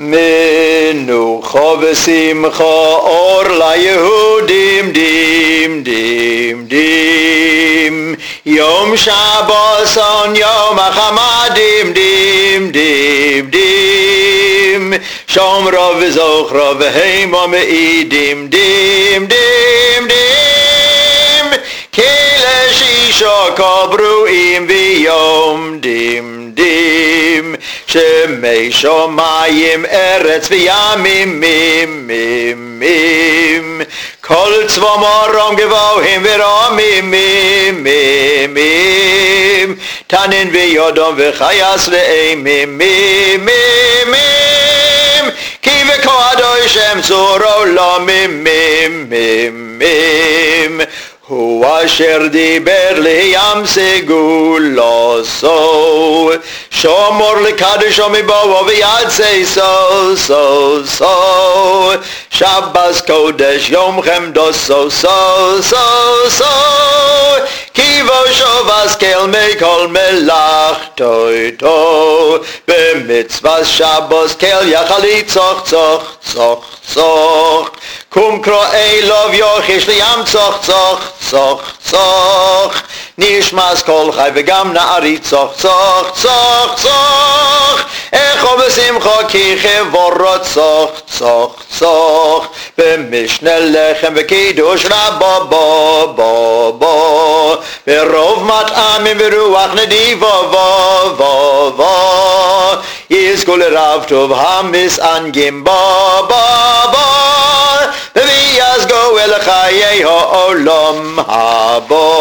מנוחה ושמחה אור ליהודים דים דים דים יום שבוסון יום החמדים דים דים דים שומרו וזוכרו והימו מעידים דים דים דים כי לשישו כל ברואים ויום דים דים שמי שמיים ארץ וימים מים מים מים כל צבא מרום גבוהים ורומים מים מים מים תנין ויודום וחייס לאימים מים מים מים כי וקודוי שם צורו לא מים מים מים מים הוא אשר דיבר לים שאומר לקדש ומבואו ויעצה סו סו סו שבס קודש יומכם חמדו סו סו סו סו כיבו שובס כל מי כל מלאך טוי טוי במצווה שבוס כל יחלי צוח צוח צוח צוח קום קרוא אי לוב יוח יש לי ים צוח צוח צוח צוח נשמס כל חי וגם נערי צוך צוך צוך צוך איכו בשמחו כי חברו צוך צוך צוך במשנה לחם וקידוש רבו בו בו בו. ברוב מטעמים ורוח נדיבו בו בו בו. יזכו לרב טוב המסענגים בו בו בו. ויזגו אל חיי העולם הבא